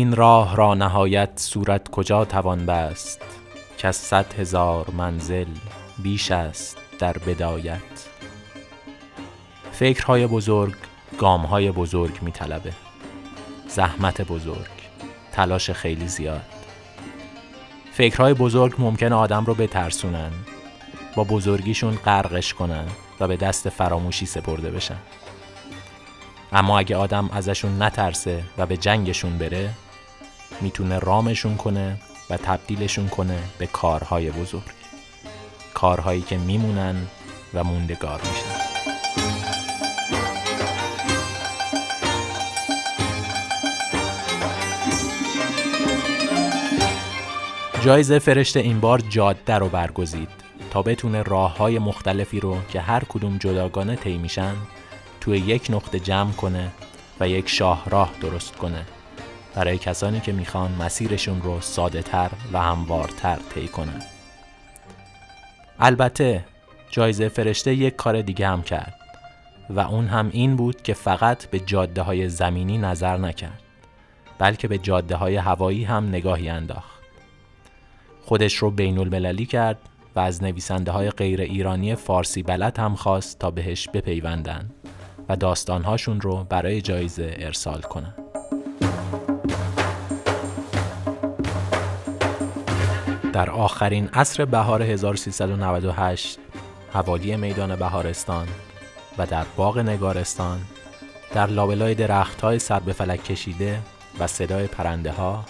این راه را نهایت صورت کجا توان بست؟ که از صد هزار منزل بیش است در بدایت. فکرهای بزرگ گامهای بزرگ میطلبه زحمت بزرگ تلاش خیلی زیاد. فکرهای بزرگ ممکن آدم رو بترسونن با بزرگیشون غرقش کنن و به دست فراموشی سپرده بشن. اما اگه آدم ازشون نترسه و به جنگشون بره می‌تونه رامشون کنه و تبدیلشون کنه به کارهای بزرگ. کارهایی که میمونن و موندگار میشن. جایزه فرشته این بار جاده رو برگزید تا بتونه راه های مختلفی رو که هر کدوم جداگانه طی میشن توی یک نقطه جمع کنه و یک شاهراه درست کنه. برای کسانی که می‌خوان مسیرشون رو ساده تر و هموارتر طی کنن البته جایزه فرشته یک کار دیگه هم کرد و اون هم این بود که فقط به جاده های زمینی نظر نکرد بلکه به جاده های هوایی هم نگاهی انداخت خودش رو بین المللی کرد و از نویسنده های غیر ایرانی فارسی بلد هم خواست تا بهش بپیوندن و داستانهاشون رو برای جایزه ارسال کنن. در آخرین عصر بهار 1398 حوالی میدان بهارستان و در باغ نگارستان در لابلای درخت های سر به فلک کشیده و صدای پرنده ها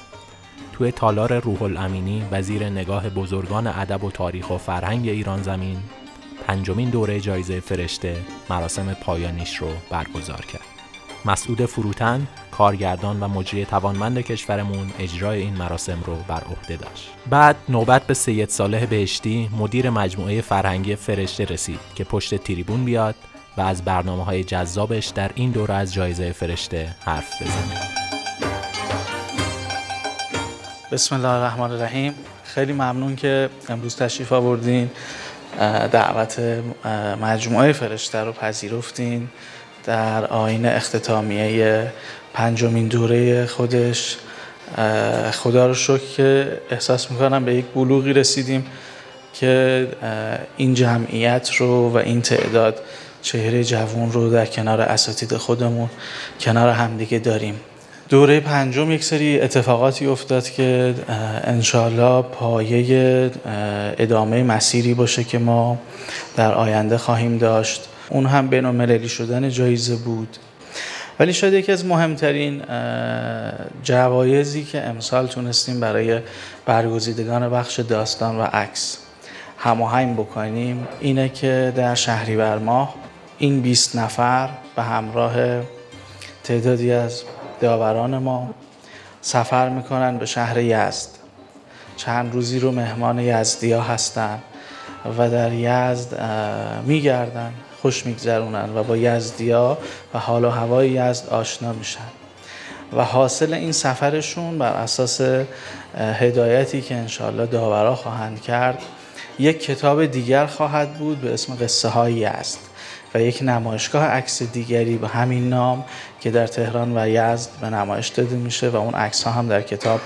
توی تالار روح الامینی وزیر نگاه بزرگان ادب و تاریخ و فرهنگ ایران زمین پنجمین دوره جایزه فرشته مراسم پایانیش رو برگزار کرد. مسعود فروتن کارگردان و مجری توانمند کشورمون اجرای این مراسم رو بر عهده داشت. بعد نوبت به سید صالح بهشتی مدیر مجموعه فرهنگی فرشته رسید که پشت تریبون بیاد و از برنامه های جذابش در این دوره از جایزه فرشته حرف بزنه. بسم الله الرحمن الرحیم خیلی ممنون که امروز تشریف آوردین دعوت مجموعه فرشته رو پذیرفتین در آین اختتامیه پنجمین دوره خودش. خدا رو شکر که احساس می‌کنم به یک بلوغی رسیدیم که این جمعیت رو و این تعداد چهره جوون رو در کنار اساتید خودمون کنار همدیگه داریم. دوره پنجم یک سری اتفاقاتی افتاد که انشالله پایه ادامه مسیری باشه که ما در آینده خواهیم داشت. اون هم بین شدن جایزه بود. ولی شاید یکی از مهمترین جوایزی که امسال تونستیم برای برگزیدگان بخش داستان و عکس هماهنگ بکنیم اینه که در شهریور ماه این 20 نفر به همراه تعدادی از داوران ما سفر می‌کنن به شهر یزد. چند روزی رو مهمان یزدیا هستن و در یزد میگردن. خوش میگذرونن و با یزدیا و حال و هوای یزد آشنا میشن. و حاصل این سفرشون بر اساس هدایتی که انشاءالله داورا خواهند کرد یک کتاب دیگر خواهد بود به اسم قصه های یزد و یک نمایشگاه عکس دیگری به همین نام که در تهران و یزد به نمایش داده میشه و اون عکس ها هم در کتاب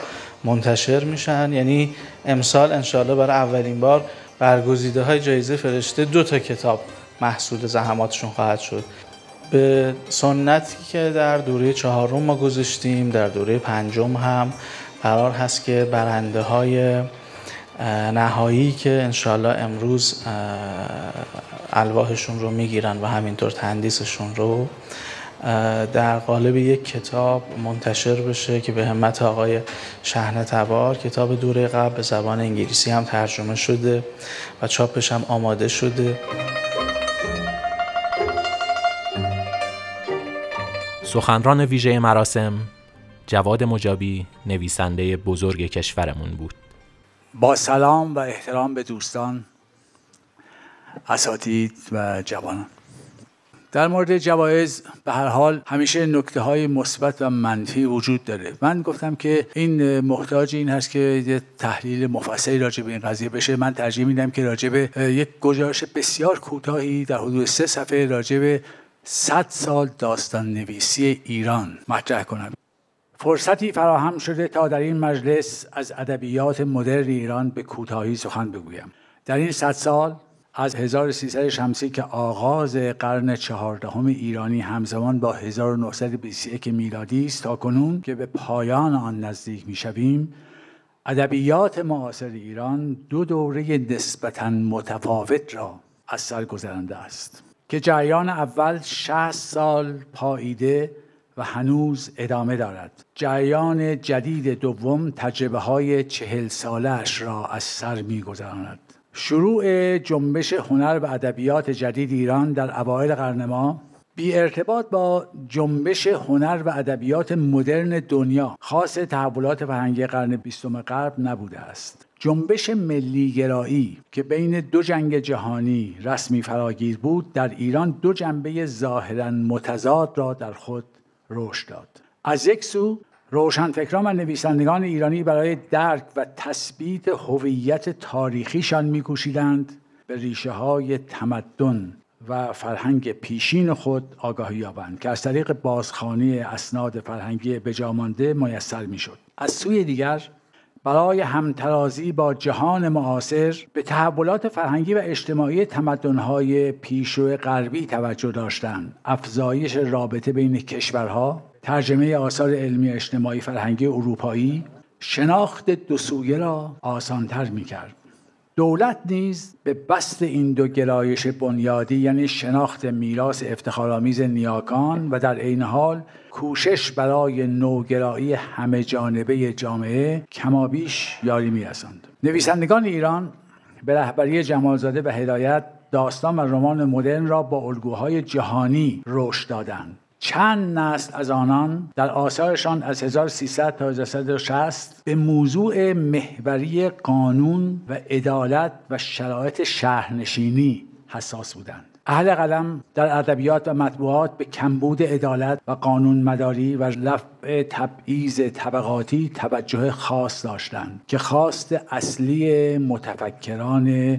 منتشر میشن. یعنی امسال انشاءالله برای اولین بار برگزیده های جایزه فرشته دو تا کتاب محصول زحماتشون خواهد شد. به سنتی که در دوره چهارم ما گذاشتیم در دوره پنجم هم قرار هست که برنده های نهایی که انشالله امروز الواحشون رو می‌گیرن و همینطور تندیسشون رو در قالب یک کتاب منتشر بشه که به همت آقای شهن تبار کتاب دوره قبل به زبان انگلیسی هم ترجمه شده و چاپش هم آماده شده. سخنران ویژه مراسم جواد مجابی نویسنده بزرگ کشورمون بود. با سلام و احترام به دوستان اساتید و جوانان. در مورد جوایز به هر حال همیشه نکته های مثبت و منفی وجود داره. من گفتم که این محتاج این هست که یه تحلیل مفصلی راجع به این قضیه بشه. من ترجیح میدم که راجع به یک گزارش بسیار کوتاهی در حدود سه صفحه راجع به 100 سال داستان نویسی ایران مطرح کنم. فرصتی فراهم شده تا در این مجلس از ادبیات مدرن ایران به کوتاهی سخن بگویم. در این صد سال از 1300 شمسی که آغاز قرن چهاردهم ایرانی همزمان با 1921 میلادی است تا کنون که به پایان آن نزدیک می‌شویم ادبیات معاصر ایران دو دوره نسبتا متفاوت را از سر گذرانده است. که جریان اول 60 سال پاییده و هنوز ادامه دارد. جریان جدید دوم تجربه های چهل سالش را از سر میگذراند. شروع جنبش هنر و ادبیات جدید ایران در اوایل قرن ما بی ارتباط با جنبش هنر و ادبیات مدرن دنیا خاص تحولات فرهنگی قرن بیستم غرب نبوده است. جنبش ملیگرایی که بین دو جنگ جهانی رسمی فراگیر بود در ایران دو جنبه ظاهرا متضاد را در خود رشد داد. از یک سو روشنفکران و نویسندگان ایرانی برای درک و تثبیت هویت تاریخیشان میکوشیدند به ریشه های تمدن و فرهنگ پیشین خود آگاهی یابند که از طریق بازخانی اسناد فرهنگی بجامانده میسر می‌شد از سوی دیگر برای همترازی با جهان معاصر به تحولات فرهنگی و اجتماعی تمدن‌های پیشرو غربی توجه داشتند افزایش رابطه بین کشورها ترجمه آثار علمی اجتماعی فرهنگی اروپایی شناخت دو سویه را آسانتر می کرد. دولت نیز به بست این دو گرایش بنیادی یعنی شناخت میراث افتخارآمیز نیاکان و در عین حال کوشش برای نوگرایی همه جانبه جامعه کمابیش یاری میرساند. نویسندگان ایران به رهبری جمالزاده و هدایت داستان و رمان مدرن را با الگوهای جهانی رشد دادند. چند نسل از آنان در آثارشان از 1300 تا 1360 به موضوع محوری قانون و عدالت و شرایط شهرنشینی حساس بودند. اهل قلم در ادبیات و مطبوعات به کمبود عدالت و قانون مداری و رفع تبعیض طبقاتی توجه خاص داشتند که خواست اصلی متفکران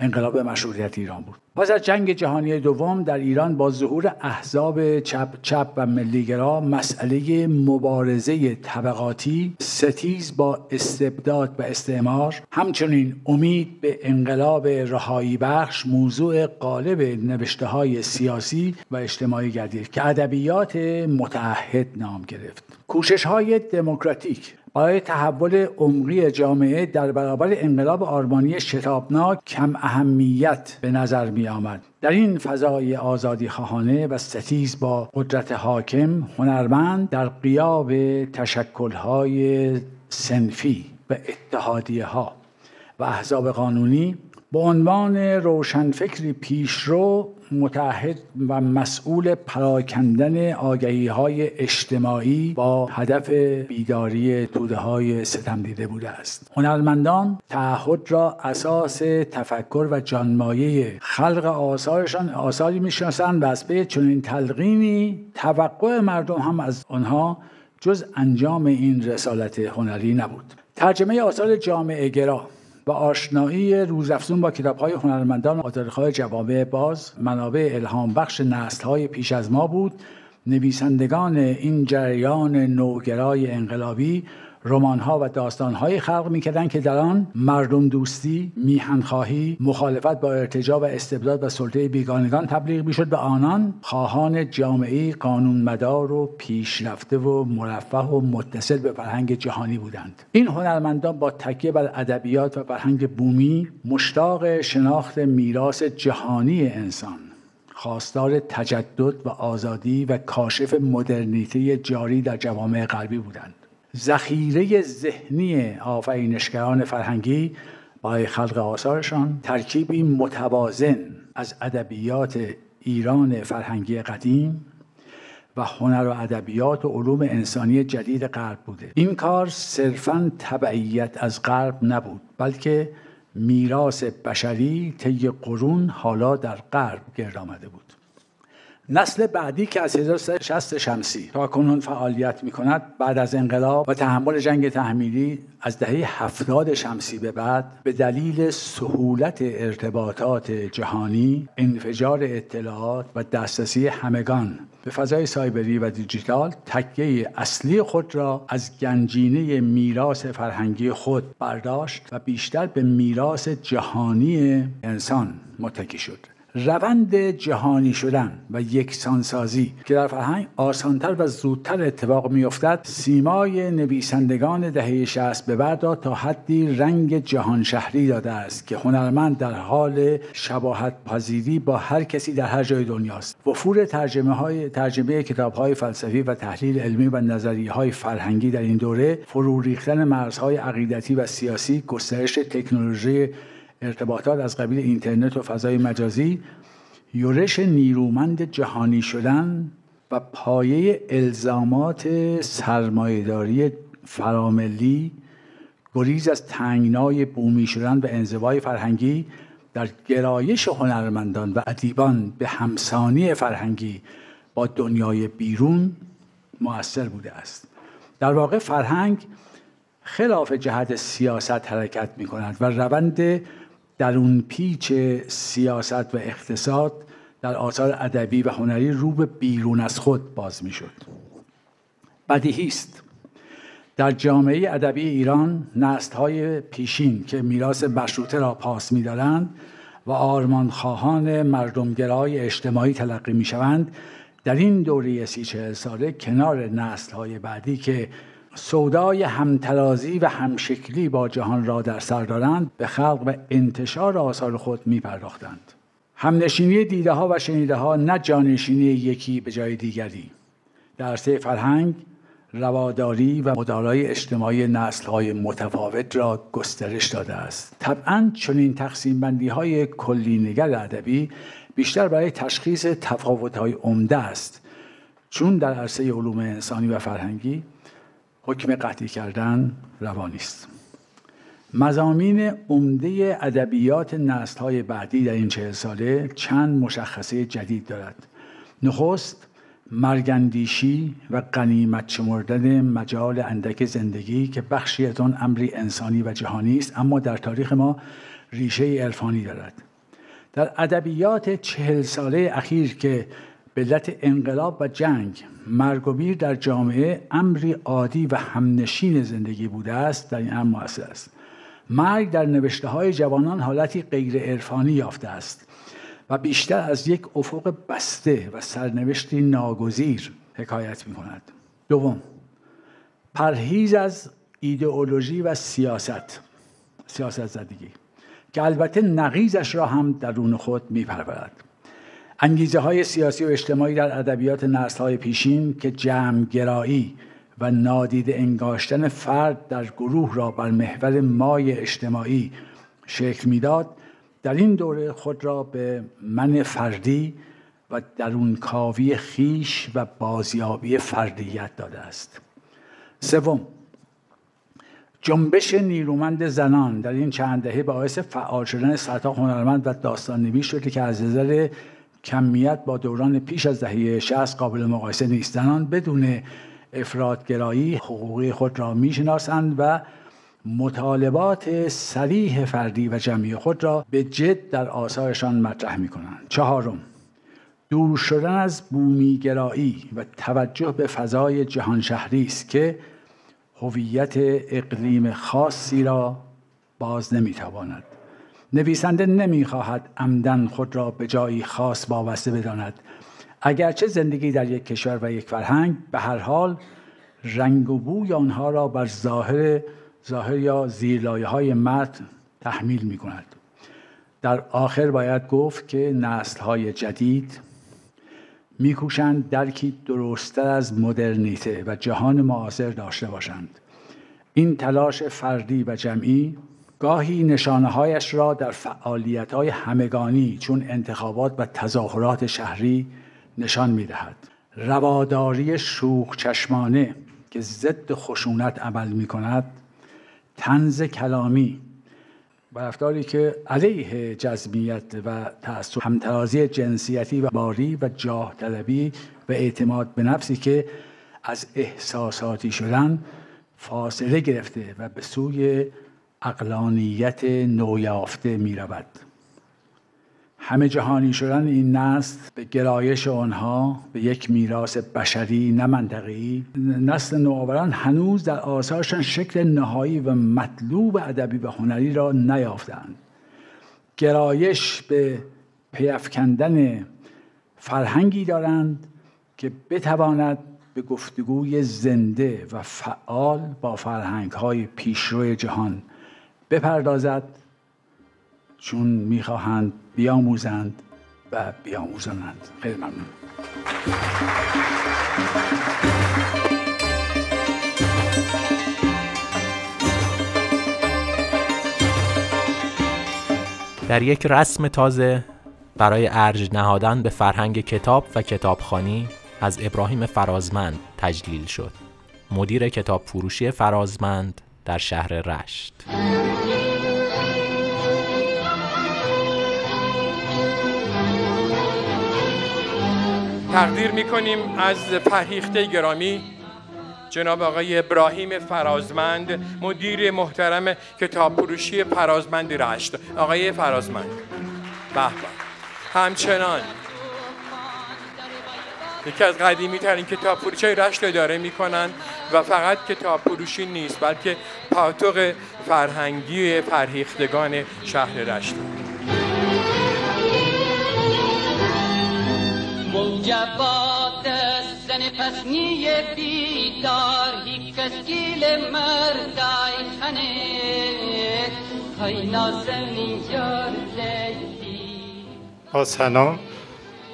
انقلاب مشروطیت ایران بود. پس از جنگ جهانی دوم در ایران با ظهور احزاب چپ چپ و ملیگرا مسئله مبارزه طبقاتی ستیز با استبداد و استعمار همچنین امید به انقلاب رهایی بخش موضوع قالب نوشته های سیاسی و اجتماعی گردید که ادبیات متعهد نام گرفت. کوشش های دموکراتیک برای تحول عمقی جامعه در برابر انقلاب آرمانی شتابناک کم اهمیت به نظر می آمد. در این فضای آزادی خواهانه و ستیز با قدرت حاکم هنرمند در قیاب تشکلهای سنفی و اتحادیه ها و احزاب قانونی به عنوان روشنفکری پیشرو متحد و مسئول پراکندن آگهی های اجتماعی با هدف بیداری توده های ستم دیده بوده است. هنرمندان تعهد را اساس تفکر و جانمایه خلق آثارشان آثاری می‌شناسند و از پی چنین تلقینی توقع مردم هم از آنها جز انجام این رسالت هنری نبود. ترجمه آثار جامعه گرا. و آشنایی روزافزون با کتاب های هنرمندان و های جوامع باز منابع الهام بخش نسل های پیش از ما بود. نویسندگان این جریان نوگرای انقلابی ها و های خلق می‌کردند که در آن مردم دوستی، میهنخواهی، مخالفت با ارتجاع و استبداد و سلطه بیگانگان تبلیغ می‌شد به آنان خواهان جامعه قانونمدار و پیشرفته و مرفه و متصل به فرهنگ جهانی بودند. این هنرمندان با تکیه بر ادبیات و فرهنگ بومی مشتاق شناخت میراث جهانی انسان خواستار تجدد و آزادی و کاشف مدرنیته جاری در جوامع غربی بودند. ذخیره ذهنی آفرینشگران فرهنگی برای خلق آثارشان ترکیبی متوازن از ادبیات ایران فرهنگی قدیم و هنر و ادبیات و علوم انسانی جدید غرب بوده. این کار صرفا تبعیت از غرب نبود بلکه میراث بشری طی قرون حالا در غرب گرد آمده بود. نسل بعدی که از 1360 شمسی تا کنون فعالیت می کند بعد از انقلاب و تحمل جنگ تحمیلی از دهه هفتاد شمسی به بعد به دلیل سهولت ارتباطات جهانی انفجار اطلاعات و دسترسی همگان به فضای سایبری و دیجیتال تکیه اصلی خود را از گنجینه میراث فرهنگی خود برداشت و بیشتر به میراث جهانی انسان متکی شد. روند جهانی شدن و یکسانسازی که در فرهنگ آسانتر و زودتر اتفاق میافتد سیمای نویسندگان دهه 60 به بعد تا حدی رنگ جهان شهری داده است که هنرمند در حال شباهت پذیری با هر کسی در هر جای دنیاست وفور ترجمه های ترجمه کتاب های فلسفی و تحلیل علمی و نظریه های فرهنگی در این دوره فرو ریختن مرزهای عقیدتی و سیاسی گسترش تکنولوژی ارتباطات از قبیل اینترنت و فضای مجازی یورش نیرومند جهانی شدن و پایه الزامات سرمایهداری فراملی گریز از تنگنای بومی شدن و انزوای فرهنگی در گرایش هنرمندان و ادیبان به همسانی فرهنگی با دنیای بیرون موثر بوده است. در واقع فرهنگ خلاف جهت سیاست حرکت می کند و روند در اون پیچ سیاست و اقتصاد در آثار ادبی و هنری رو به بیرون از خود باز می‌شد. بدیهی است. در جامعه ادبی ایران های پیشین که میراث مشروطه را پاس میدارند و آرمانخواهان مردمگرای اجتماعی تلقی می‌شوند در این دوره سی چهل ساله کنار های بعدی که سودای همترازی و همشکلی با جهان را در سر دارند به خلق و انتشار آثار خود می پرداختند. همنشینی دیده ها و شنیده ها نه جانشینی یکی به جای دیگری. در عرصه فرهنگ رواداری و مدارای اجتماعی نسل های متفاوت را گسترش داده است. طبعا چنین تقسیم بندی های کلی نگر ادبی بیشتر برای تشخیص تفاوت های عمده است. چون در عرصه علوم انسانی و فرهنگی حکم قطعی کردن روانی است مزامین عمده ادبیات نسل های بعدی در این چهل ساله چند مشخصه جدید دارد. نخست مرگندیشی و قنیمت شمردن مجال اندک زندگی که بخشی از آن امری انسانی و جهانی است اما در تاریخ ما ریشه عرفانی دارد. در ادبیات چهل ساله اخیر که به علت انقلاب و جنگ. مرگ و میر در جامعه امری عادی و همنشین زندگی بوده است در این امر موثر است. مرگ در نوشته های جوانان حالتی غیر عرفانی یافته است و بیشتر از یک افق بسته و سرنوشتی ناگزیر حکایت می کند دوم پرهیز از ایدئولوژی و سیاست. سیاست زدگی. که البته نقیزش را هم درون خود میپرورد. انگیزه های سیاسی و اجتماعی در ادبیات نسل های پیشین که جمعگرایی و نادید انگاشتن فرد در گروه را بر محور مای اجتماعی شکل می‌داد در این دوره خود را به من فردی و درون کاوی خیش و بازیابی فردیت داده است. سوم جنبش نیرومند زنان در این چند دهه باعث فعال شدن سطح هنرمند و داستان نویس شده که از نظر کمیت با دوران پیش از دهه 60 قابل مقایسه نیست زنان بدون افرادگرایی حقوقی خود را می‌شناسند و مطالبات سریح فردی و جمعی خود را به جد در آثارشان مطرح می کنند. چهارم دور شدن از بومیگرایی و توجه به فضای جهان شهری است که هویت اقلیم خاصی را باز نمی‌تواند نویسنده نمی‌خواهد عمدن خود را به جایی خاص وابسته بداند. اگرچه زندگی در یک کشور و یک فرهنگ به هر حال رنگ و بوی آنها را بر ظاهر ظاهر یا زیرلایه های متن تحمیل می کند در آخر باید گفت که نسل های جدید میکوشند درکی درستتر از مدرنیته و جهان معاصر داشته باشند. این تلاش فردی و جمعی گاهی نشانه هایش را در فعالیت های همگانی چون انتخابات و تظاهرات شهری نشان می دهد. رواداری شوخ چشمانه که ضد خشونت عمل می کند تنز کلامی و رفتاری که علیه جزمیت و تعصب همترازی جنسیتی و باری و جاه طلبی و اعتماد به نفسی که از احساساتی شدن فاصله گرفته و به سوی اقلانیت نویافته می رود. همه جهانی شدن این نسل به گرایش آنها به یک میراث بشری نه منطقی نسل نوآوران هنوز در آثارشان شکل نهایی و مطلوب ادبی و هنری را نیافتند گرایش به پیافکندن فرهنگی دارند که بتواند به گفتگوی زنده و فعال با فرهنگ های پیشرو جهان بپردازد. چون می‌خواهند بیاموزند و بیاموزانند. خیلی ممنون. در یک رسم تازه برای ارج نهادن به فرهنگ کتاب و کتابخانی از ابراهیم فرازمند تجلیل شد. مدیر کتاب فروشی فرازمند در شهر رشت. تقدیر می‌کنیم از فرهیخته گرامی جناب آقای ابراهیم فرازمند مدیر محترم کتاب فروشی فرازمند رشت. آقای فرازمند. به همچنان. یکی از قدیمی ترین کتاب فروشی رشت اداره می‌کنن و فقط کتاب فروشی نیست بلکه پاتوق فرهنگی فرهیختگان شهر رشت. زن پسنی بیدار هیچ کسکیل مردای خنه. های با سلام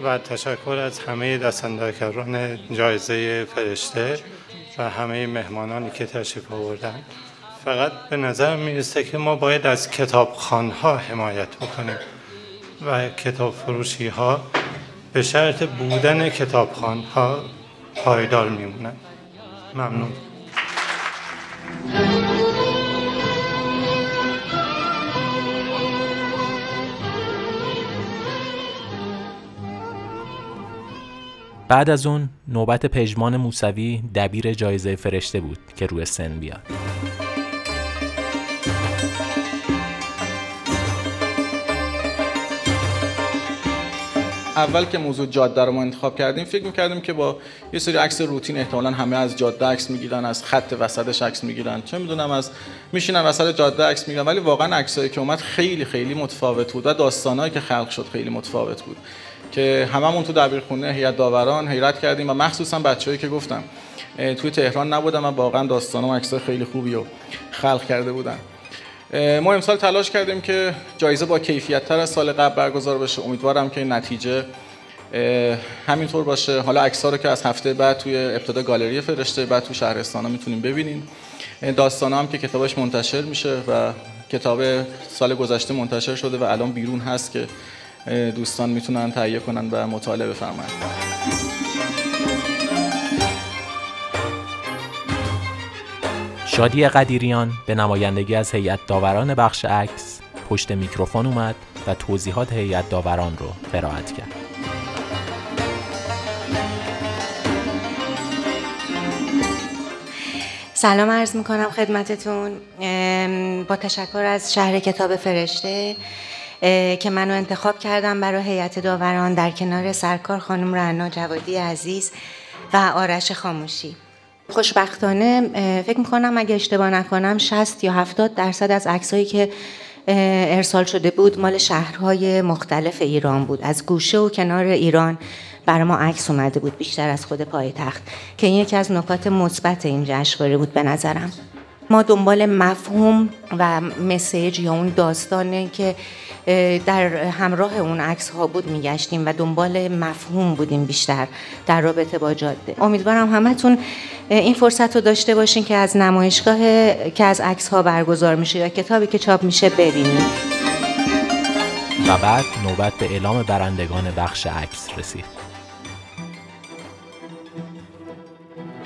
و تشکر از همه دستندرکاران جایزه فرشته و همه مهمانانی که تشریف آوردن. فقط به نظر می‌رسه که ما باید از کتابخانها حمایت بکنیم و کتاب فروشی ها به شرط بودن کتابخان ها پایدار میمونن. ممنون. بعد از اون نوبت پژمان موسوی دبیر جایزه فرشته بود که روی سن بیاد. اول که موضوع جاده رو ما انتخاب کردیم فکر می‌کردیم که با یه سری عکس روتین احتمالا همه از جاده عکس می‌گیرن از خط وسطش عکس می‌گیرن. چه می‌دونم از میشینن وسط جاده عکس می‌گیرن ولی واقعا عکسایی که اومد خیلی خیلی متفاوت بود و داستانایی که خلق شد خیلی متفاوت بود. که هممون تو دبیرخونه هیئت داوران حیرت کردیم و مخصوصا بچه‌ای که گفتم توی تهران نبودم و واقعا داستان و عکسای خیلی خوبی رو خلق کرده بودن. ما امسال تلاش کردیم که جایزه با کیفیت تر از سال قبل برگزار بشه. امیدوارم که نتیجه همینطور باشه. حالا عکس رو که از هفته بعد توی ابتدا گالری فرشته بعد تو شهرستان ها می‌تونیم ببینیم. داستان هم که کتابش منتشر میشه و کتاب سال گذشته منتشر شده و الان بیرون هست که دوستان می‌تونن تهیه کنن و مطالعه بفرمایند. شادی قدیریان به نمایندگی از هیئت داوران بخش عکس پشت میکروفون اومد و توضیحات هیئت داوران رو قرائت کرد. سلام عرض می‌کنم خدمتتون با تشکر از شهر کتاب فرشته که منو انتخاب کردم برای هیئت داوران در کنار سرکار خانم رعنا جوادی عزیز و آرش خاموشی خوشبختانه فکر می‌کنم اگه اشتباه نکنم 60 یا 70 درصد از عکسایی که ارسال شده بود مال شهرهای مختلف ایران بود. از گوشه و کنار ایران برای ما عکس اومده بود بیشتر از خود پایتخت که این یکی از نکات مثبت این جشنواره بود به نظرم. ما دنبال مفهوم و مسیج یا اون داستانه که در همراه اون عکس ها بود میگشتیم و دنبال مفهوم بودیم بیشتر در رابطه با جاده. امیدوارم همتون این فرصت رو داشته باشین که از نمایشگاه که از عکس ها برگزار میشه یا کتابی که چاپ میشه ببینید و بعد نوبت به اعلام برندگان بخش عکس رسید.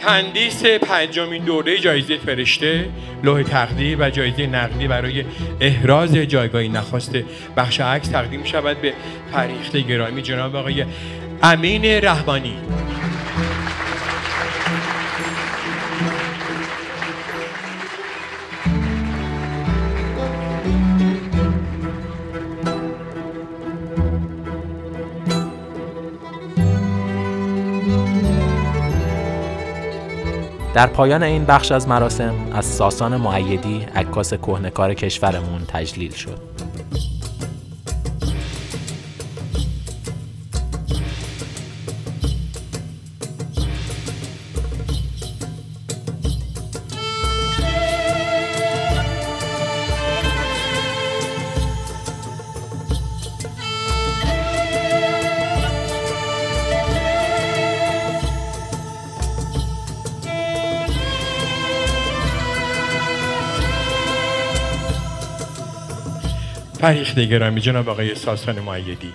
تندیس پنجمین دوره جایزه فرشته لوح تقدیر و جایزه نقدی برای احراز جایگاهی نخواست بخش عکس تقدیم شود به فریخته گرامی جناب آقای امین رحمانی. در پایان این بخش از مراسم از ساسان معیدی عکاس کهنکار کشورمون تجلیل شد. فریخته گرامی جناب آقای ساسان معیدی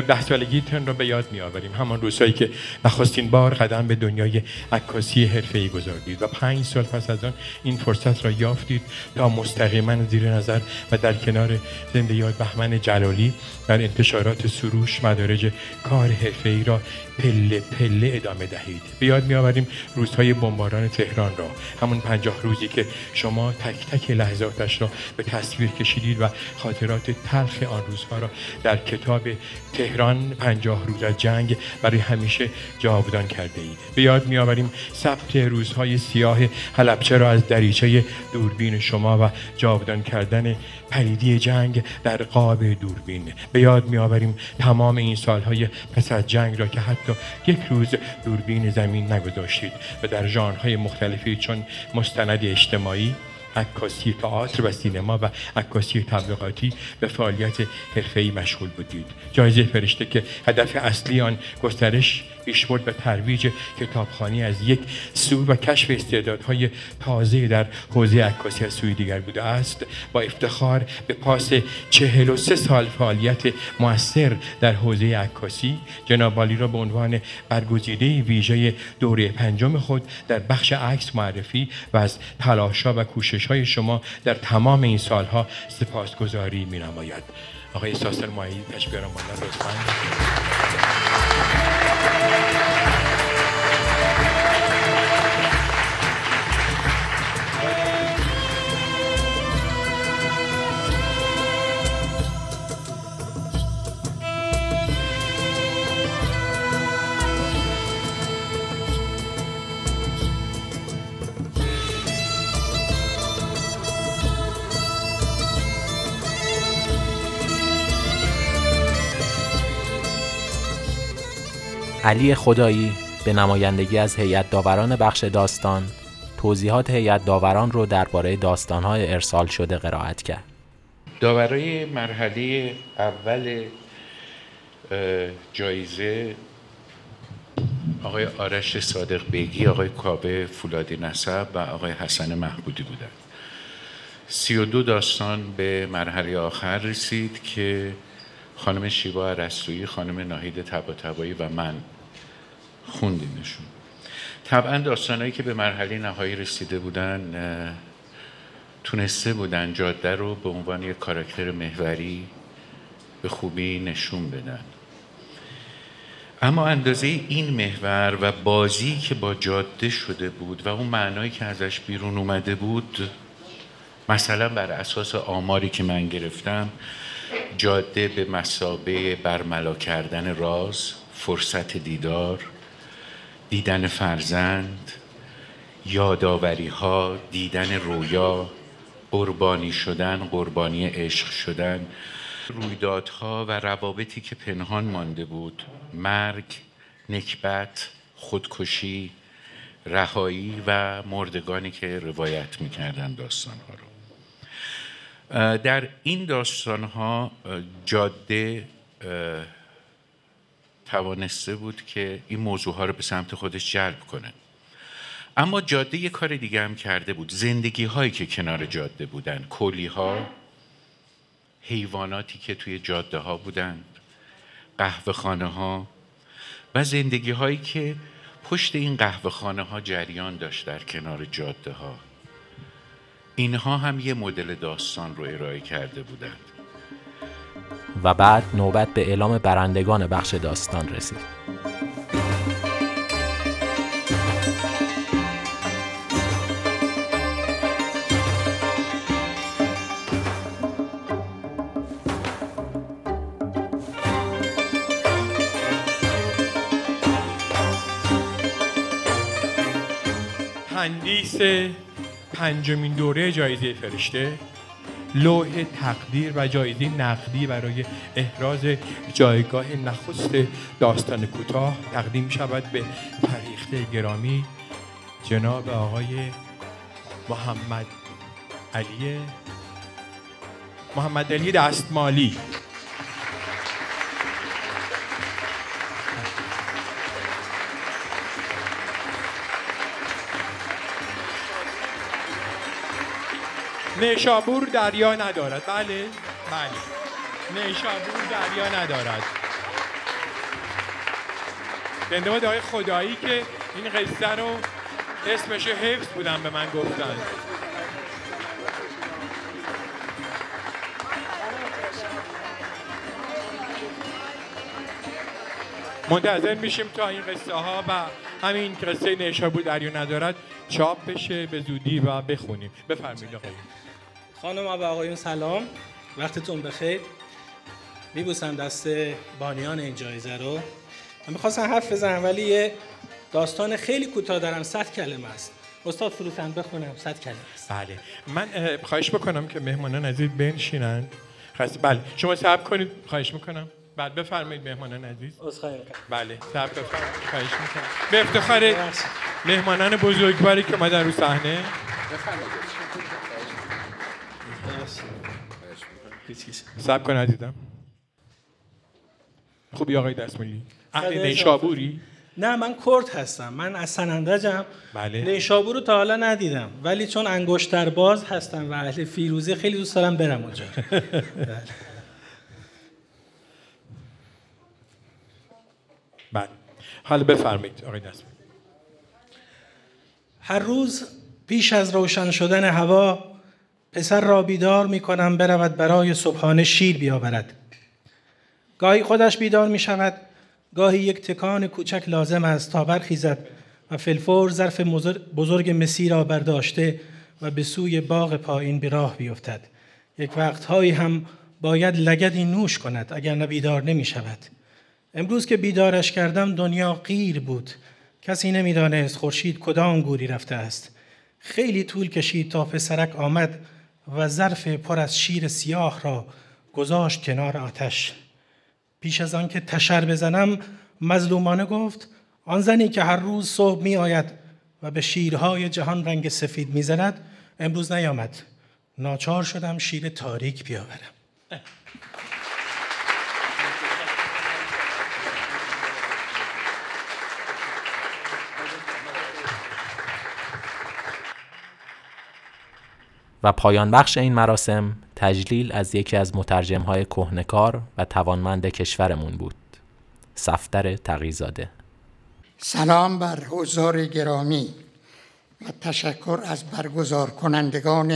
ده سالگیتون رو به یاد می آوریم همان روزهایی که نخستین بار قدم به دنیای عکاسی ای گذاردید و پنج سال پس از آن این فرصت را یافتید تا مستقیما زیر نظر و در کنار زنده یاد بهمن جلالی در انتشارات سروش مدارج کار ای را پله پله ادامه دهید. به یاد میآوریم روزهای بمباران تهران را. همون پنجاه روزی که شما تک تک لحظاتش را به تصویر کشیدید و خاطرات تلخ آن روزها را در کتاب تهران پنجاه روز از جنگ برای همیشه جاودان کرده اید. به یاد میآوریم ثبت روزهای سیاه حلبچه را از دریچه دوربین شما و جاودان کردن پریدی جنگ در قاب دوربین. به یاد میآوریم تمام این سالهای پس از جنگ را که حتی یک روز دوربین زمین نگذاشتید و در ژانرهای مختلفی چون مستند اجتماعی عکاسی تئاتر و سینما و عکاسی تبلیغاتی به فعالیت حرفه‌ای مشغول بودید. جایزه فرشته که هدف اصلی آن گسترش پیشبرد و ترویج کتابخانی از یک سو و کشف استعدادهای تازه در حوزه عکاسی از سوی دیگر بوده است. با افتخار به پاس چهل و سه سال فعالیت موثر در حوزه عکاسی جناب را به عنوان برگزیده ویژه دوره پنجم خود در بخش عکس معرفی و از تلاشا و کوشش های شما در تمام این سالها سپاسگزاری می نماید آقای ساسر مایی تشبیه را علی خدایی به نمایندگی از هیئت داوران بخش داستان توضیحات هیئت داوران رو درباره داستانهای ارسال شده قرائت کرد. داورای مرحله اول جایزه آقای آرش صادق بیگی، آقای کابه فولادی نسب و آقای حسن محبودی بودند. سی و دو داستان به مرحله آخر رسید که خانم شیوا عرستویی، خانم ناهید تبا و من خوندیمشون. طبعا داستانهایی که به مرحله نهایی رسیده بودن تونسته بودن جاده رو به عنوان یک کاراکتر محوری به خوبی نشون بدن. اما اندازه این محور و بازی که با جاده شده بود و اون معنایی که ازش بیرون اومده بود مثلا بر اساس آماری که من گرفتم جاده به مسابه برملا کردن راز فرصت دیدار دیدن فرزند یاداوری ها دیدن رویا قربانی شدن قربانی عشق شدن رویدادها و روابطی که پنهان مانده بود مرگ نکبت خودکشی رهایی و مردگانی که روایت می‌کردن داستان ها رو در این داستان ها جاده توانسته بود که این موضوع ها رو به سمت خودش جلب کنه. اما جاده یه کار دیگه هم کرده بود. زندگی هایی که کنار جاده بودن. کلی ها حیواناتی که توی جاده ها بودند قهوه خانه ها و زندگی هایی که پشت این قهوه خانه ها جریان داشت در کنار جاده ها اینها هم یه مدل داستان رو ارائه کرده بودند. و بعد نوبت به اعلام برندگان بخش داستان رسید. تندیس پنجمین دوره جایزه فرشته. لوح تقدیر و جایزه نقدی برای احراز جایگاه نخست داستان کوتاه تقدیم شود به فریخته گرامی جناب آقای محمد علی محمد علی دستمالی. نیشابور دریا ندارد. بله بله. نیشابور دریا ندارد. زنده های خدایی که این قصه رو اسمش حفظ بودن به من گفتن. منتظر میشیم تا این قصه ها و همین قصه نیشابور دریا ندارد چاپ بشه به زودی و بخونیم. بفرمایید آقای. خانم و آقایون سلام. وقتتون بخیر. میبوسم دست بانیان این جایزه رو. من می‌خواستم حرف بزنم ولی یه داستان خیلی کوتاه دارم. صد کلمه است. استاد فروتن بخونم. صد کلمه است. بله. من خواهش بکنم که مهمانان عزیز بنشینند. بله. شما صبر کنید. خواهش می‌کنم. بعد بفرمایید مهمانان عزیز. بله. صبر بفرمایید. خواهش می‌کنم. به افتخار مهمانان بزرگواری که اومدن رو صحنه سب کن عزیزم. خوبی آقای دستمالی. اهل نیشابوری؟ نه من کرد هستم. من از سنندجم بله. نیشابور رو تا حالا ندیدم. ولی چون انگشتر باز هستم و اهل فیروزه خیلی دوست دارم برم اونجا. بله. حالا بفرمایید آقای دستمالی. هر روز پیش از روشن شدن هوا پسر را بیدار می کنم برود برای صبحانه شیر بیاورد. گاهی خودش بیدار می شود گاهی یک تکان کوچک لازم است تا برخیزد و فلفور ظرف بزرگ مسی را برداشته و به سوی باغ پایین به راه بیفتد. یک وقتهایی هم باید لگدی نوش کند اگر نه بیدار نمی شود امروز که بیدارش کردم دنیا غیر بود. کسی نمی‌دانست خورشید کدام گوری رفته است. خیلی طول کشید تا پسرک آمد و ظرف پر از شیر سیاه را گذاشت کنار آتش. پیش از آن که تشر بزنم مظلومانه گفت آن زنی که هر روز صبح می آید و به شیرهای جهان رنگ سفید می‌زند امروز نیامد. ناچار شدم شیر تاریک بیاورم. و پایان بخش این مراسم تجلیل از یکی از مترجم های کهنکار و توانمند کشورمون بود. صفتر تقیزاده. سلام بر حضار گرامی و تشکر از برگزار کنندگان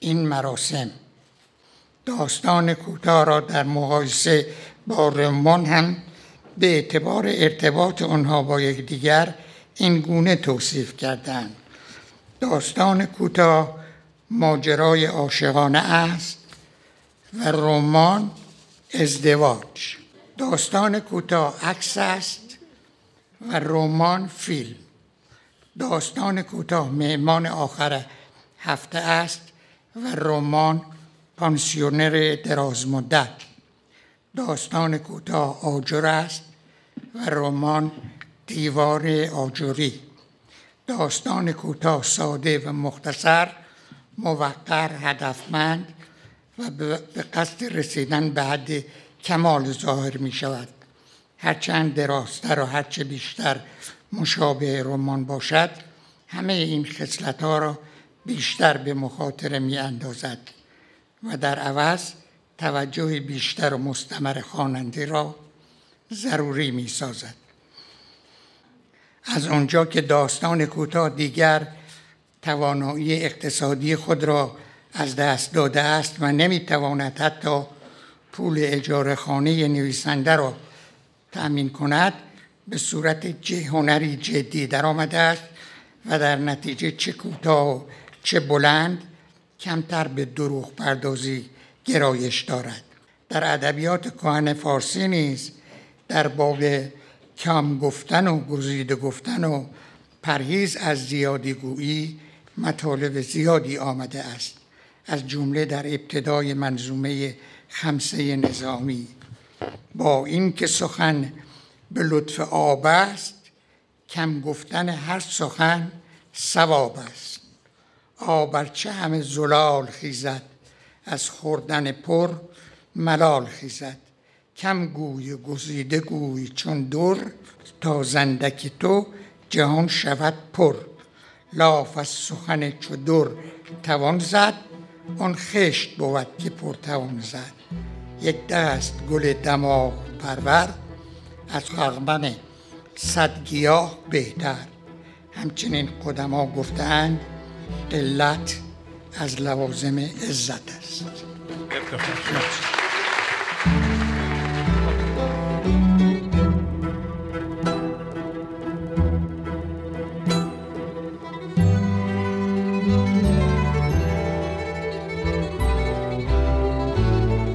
این مراسم. داستان کوتاه را در مقایسه با رمان هم به اعتبار ارتباط آنها با یکدیگر این گونه توصیف کردند داستان کوتاه ماجرای عاشقانه است و رمان ازدواج. داستان کوتاه عکس است و رمان فیلم. داستان کوتاه مهمان آخر هفته است و رمان پانسیونر دراز مدت. داستان کوتاه آجر است و رمان دیوار آجوری داستان کوتاه ساده و مختصر موقر هدفمند و به قصد رسیدن به حد کمال ظاهر می شود هرچند درازتر و هرچه بیشتر مشابه رمان باشد همه این خصلت ها را بیشتر به مخاطره می اندازد و در عوض توجه بیشتر و مستمر خواننده را ضروری می سازد از آنجا که داستان کوتاه دیگر توانایی اقتصادی خود را از دست داده است و نمی‌تواند حتی پول اجاره خانه نویسنده را تأمین کند به صورت هنری جدی درآمده است و در نتیجه چه کوتاه چه بلند کمتر به دروغ پردازی گرایش دارد. در ادبیات کهن فارسی نیز در باب کم گفتن و گزیده گفتن و پرهیز از زیادی گویی مطالب زیادی آمده است. از جمله در ابتدای منظومه خمسه نظامی. با این که سخن به لطف آب است کم گفتن هر سخن سواب است. آب چه همه زلال خیزد از خوردن پر ملال خیزد. کم گوی گزیده گوی چون دور تا زندک تو جهان شود پر. لاف از سخن چو دور توان زد آن خشت بود که پر توان زد. یک دست گل دماغ پرور از خرمن صد گیاه بهتر. همچنین قدما گفتند قلت از لوازم عزت است.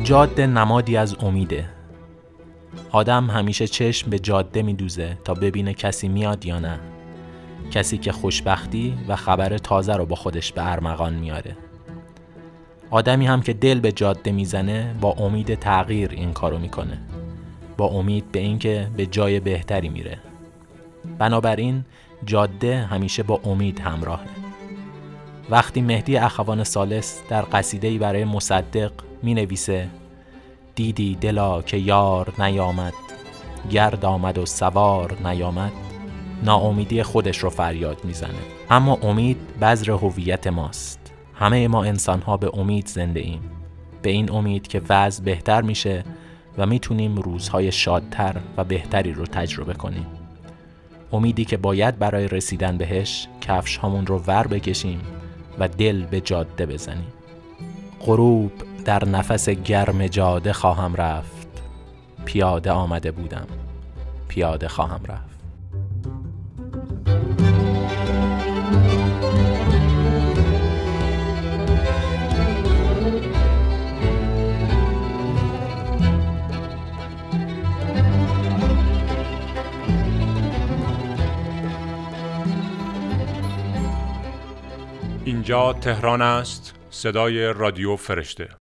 جاده نمادی از امیده. آدم همیشه چشم به جاده میدوزه تا ببینه کسی میاد یا نه. کسی که خوشبختی و خبر تازه رو با خودش به ارمغان میاره. آدمی هم که دل به جاده می‌زنه با امید تغییر این کارو می‌کنه. با امید به اینکه به جای بهتری میره. بنابراین جاده همیشه با امید همراهه. وقتی مهدی اخوان سالس در قصیده‌ای برای مصدق می نویسه دیدی دلا که یار نیامد گرد آمد و سوار نیامد. ناامیدی خودش رو فریاد می‌زنه. اما امید بذر هویت ماست. همه ما انسان ها به امید زنده ایم. به این امید که وضع بهتر میشه و می‌تونیم روزهای شادتر و بهتری رو تجربه کنیم. امیدی که باید برای رسیدن بهش کفش همون رو ور بکشیم و دل به جاده بزنیم. غروب در نفس گرم جاده خواهم رفت. پیاده آمده بودم. پیاده خواهم رفت. اینجا تهران است. صدای رادیو فرشته.